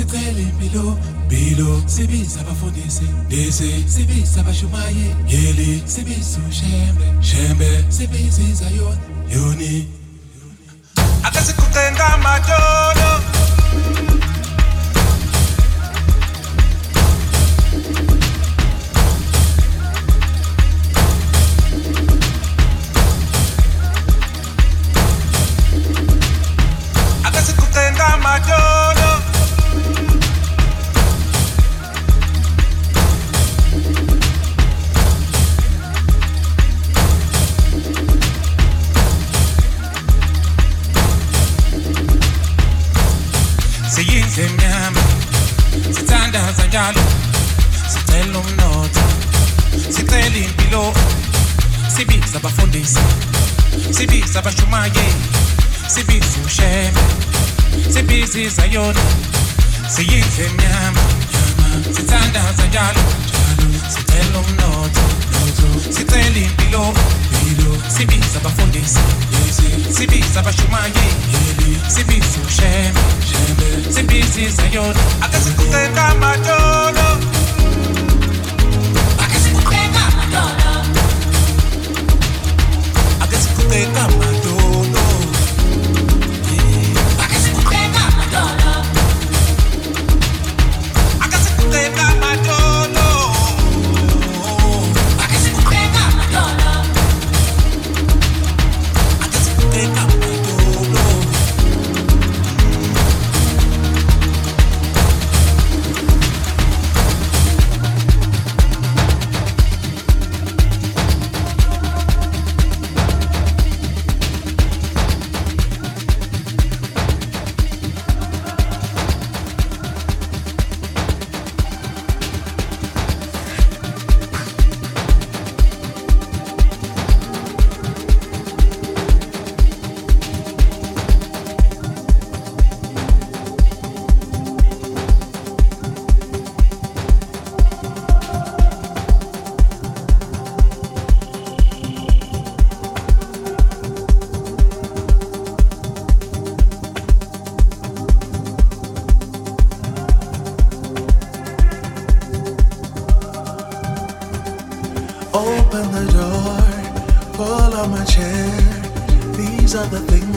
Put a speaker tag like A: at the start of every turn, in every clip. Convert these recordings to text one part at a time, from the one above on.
A: sitele mbilo mbilo sibisa abafundisi
B: ndisi sibisa abashumayi yeli
C: sibisa ushembe shembe sibisa izayoni yoni.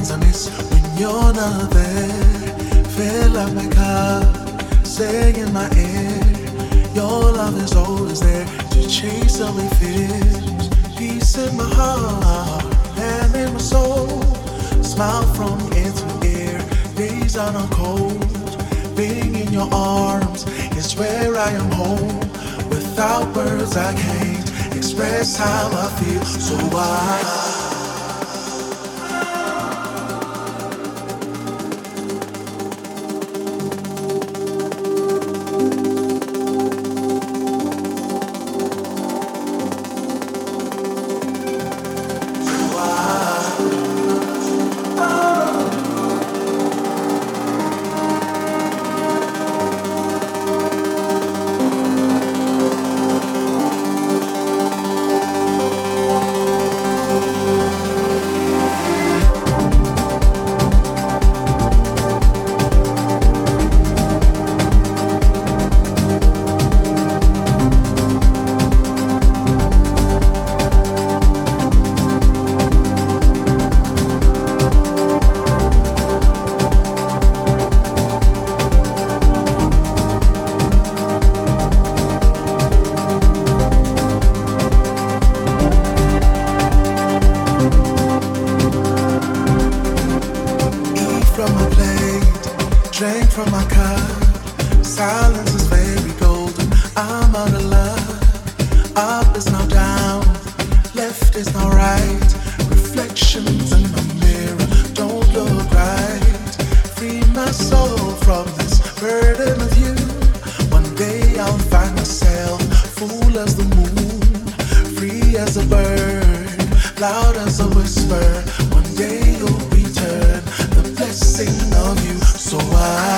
C: Things I miss when you're not there. Fill up my cup, say in my ear. Your love is always there to chase away fears. Peace in my heart and in my soul. Smile from ear to ear. Days are not cold. Being in your arms is where I am home. Without words, I can't express how I feel. So I.
D: sing of you, so I.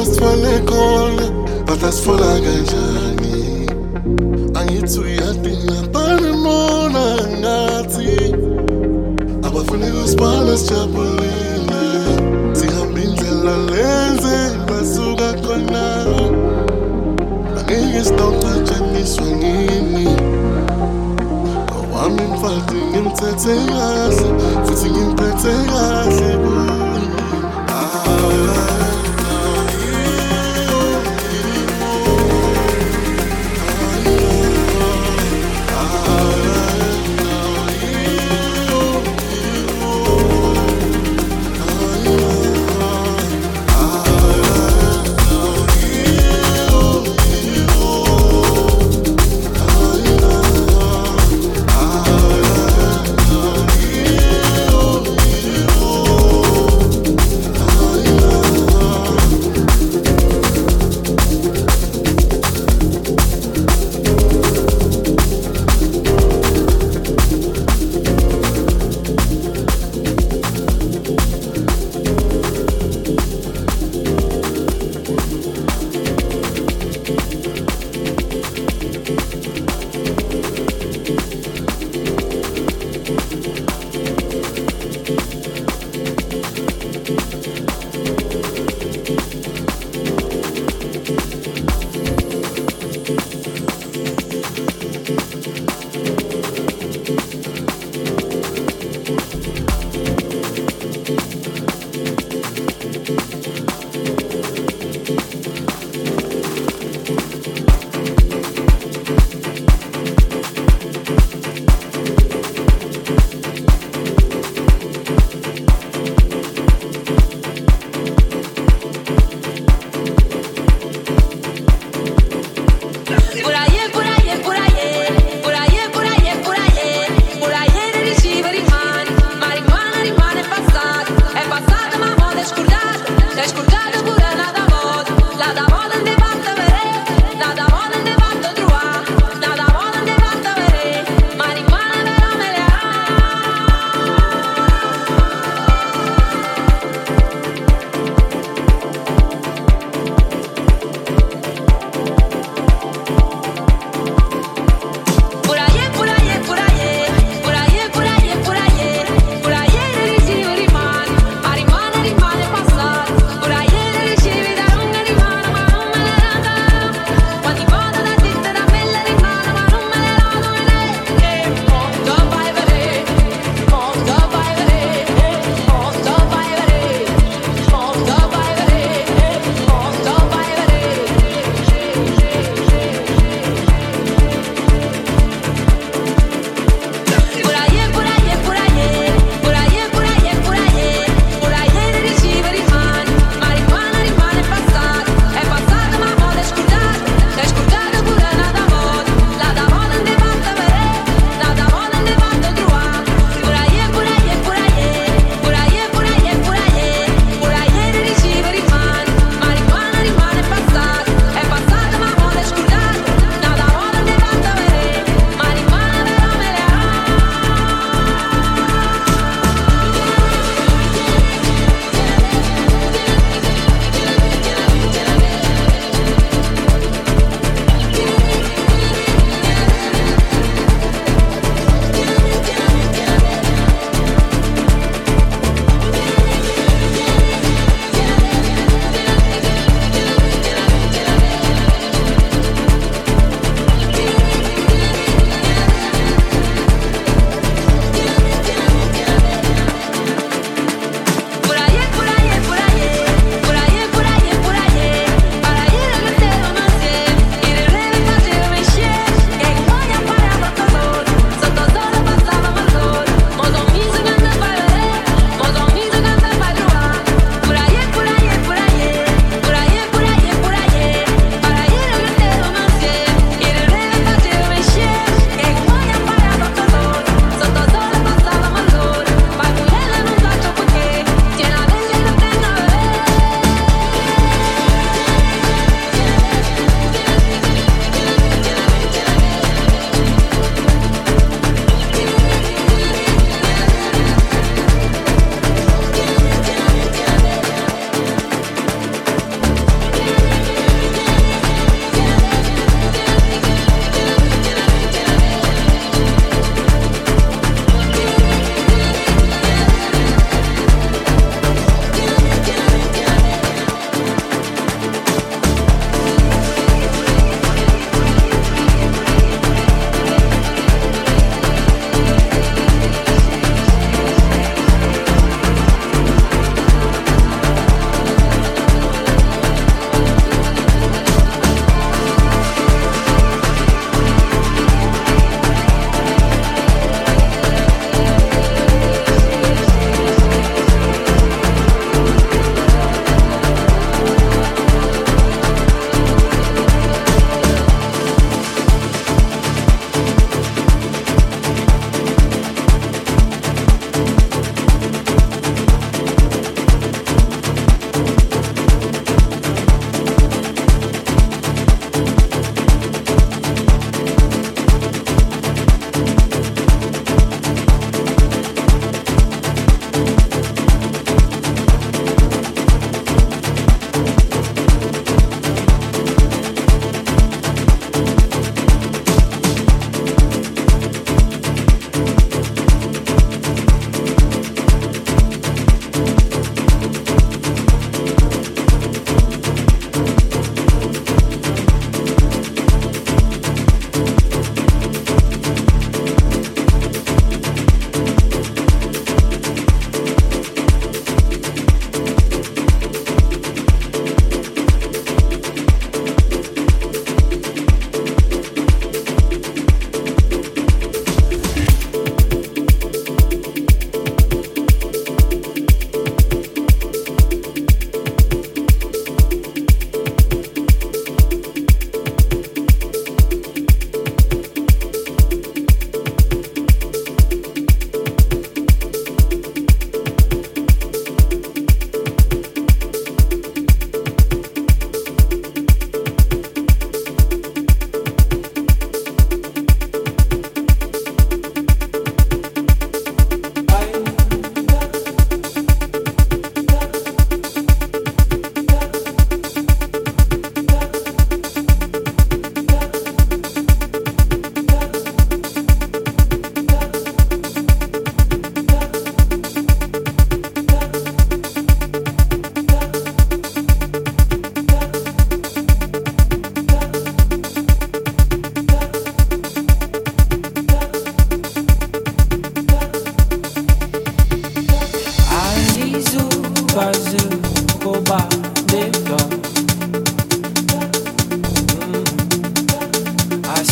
D: basithwale khona but asitfola kanjani angithi uyadinga banimona ngathi abafuni kusibona sijabulile sihamba indlela lenze basuka khona angeke sitawucatshaniswa ngini wami mfati ngimthethe kahle futhi ngimphethe kahle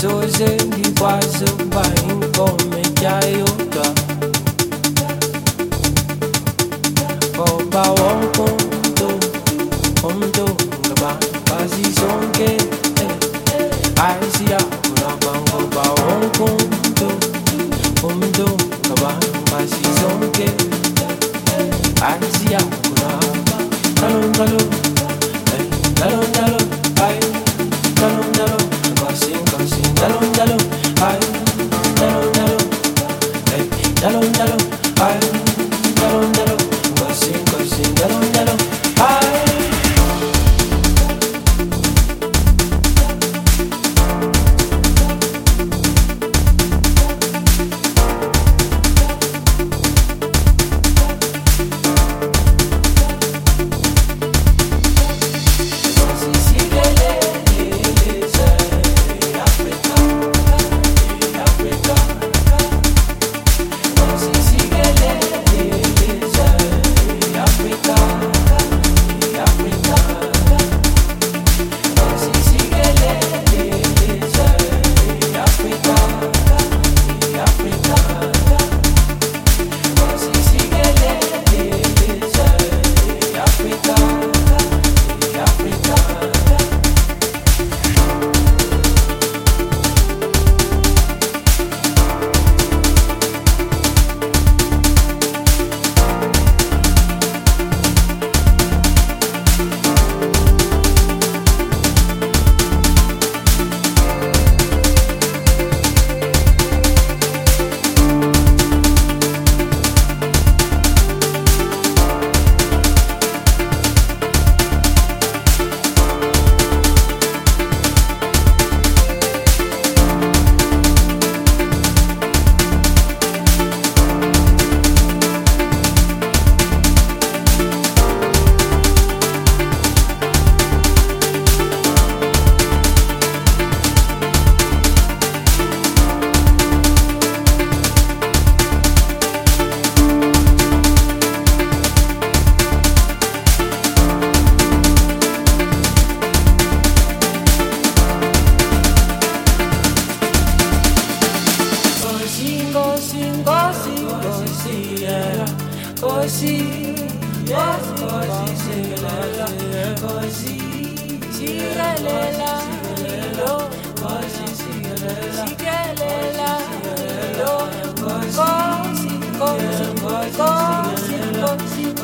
C: rồi dễ đi qua giữa bãi con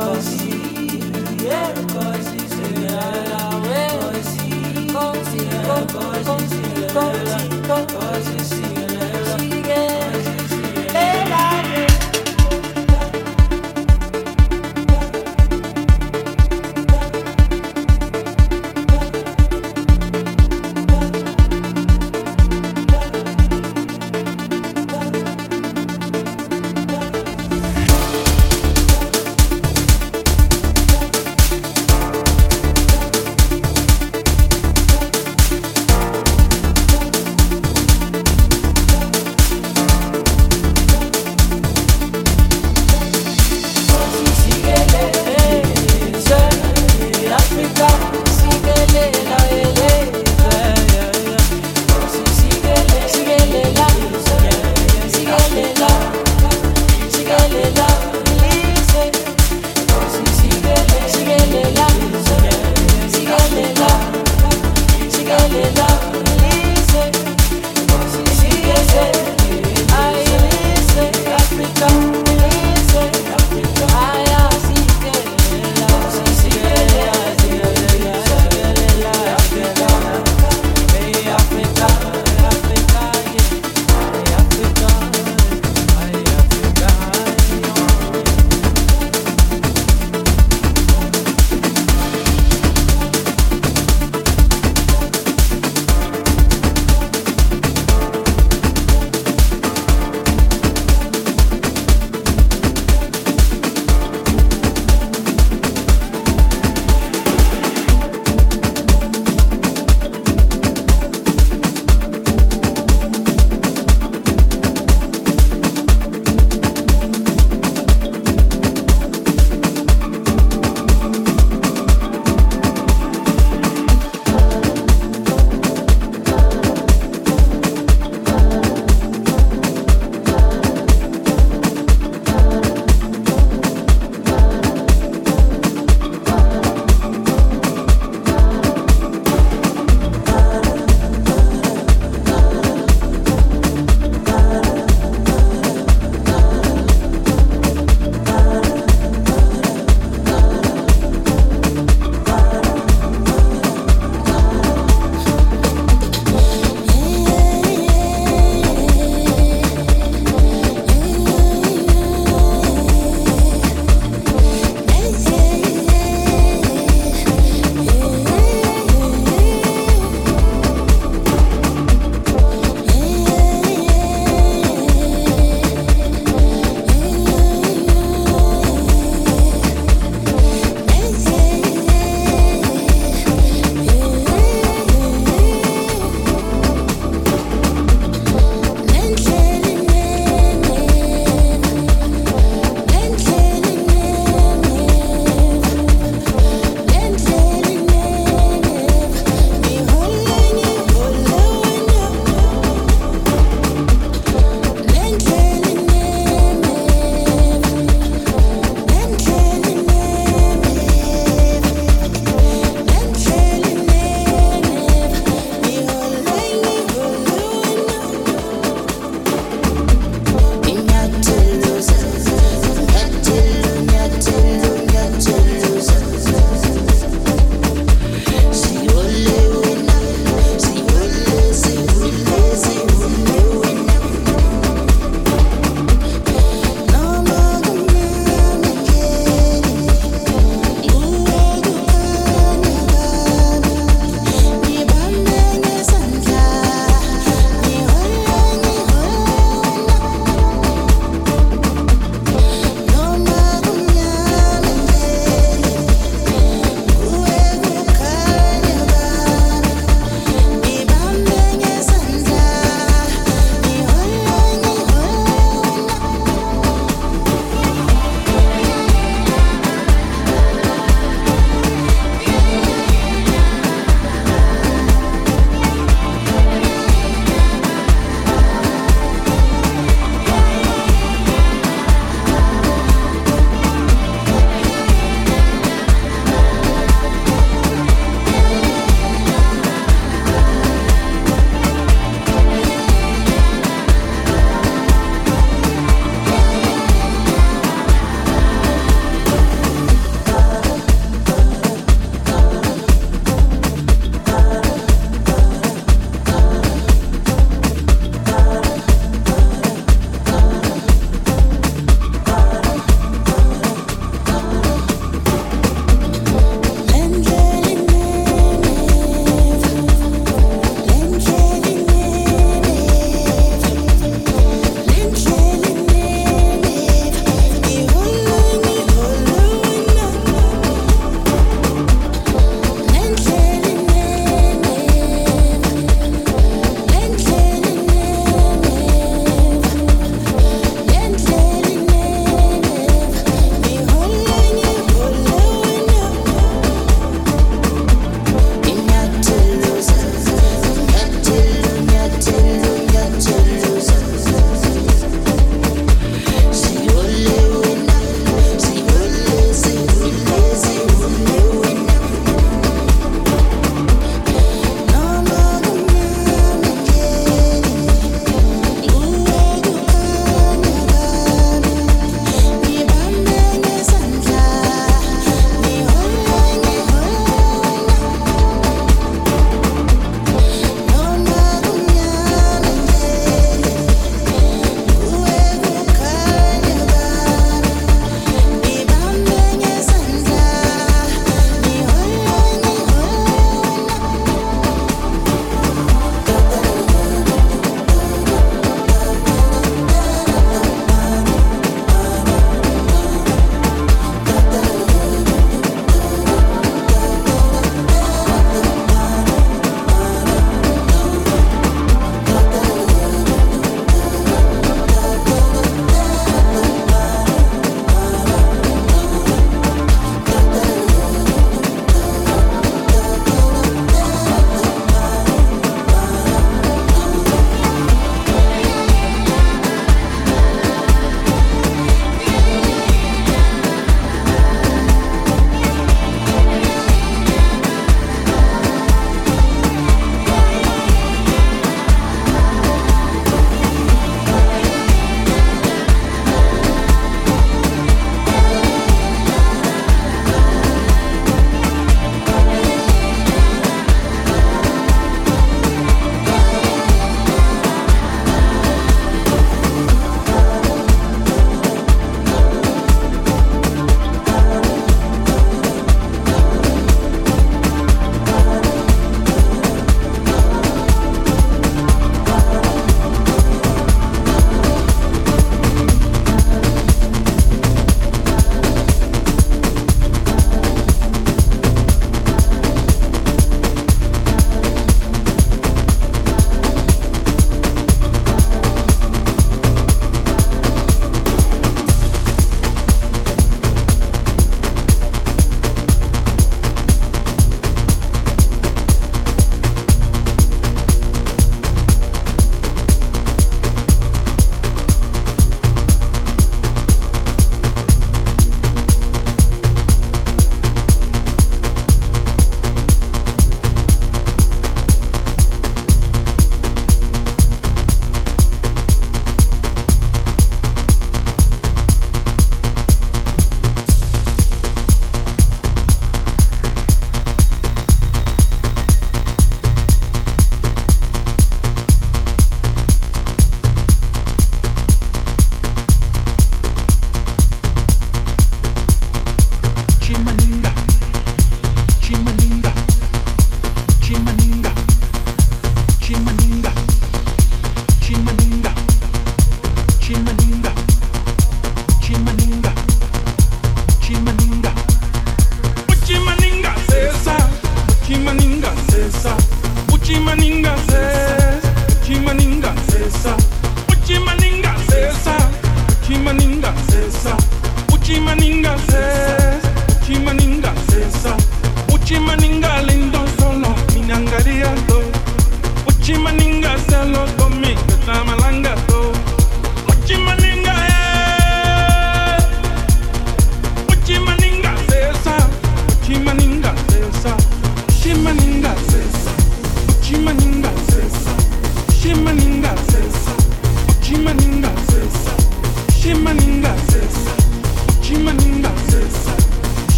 C: sozinho.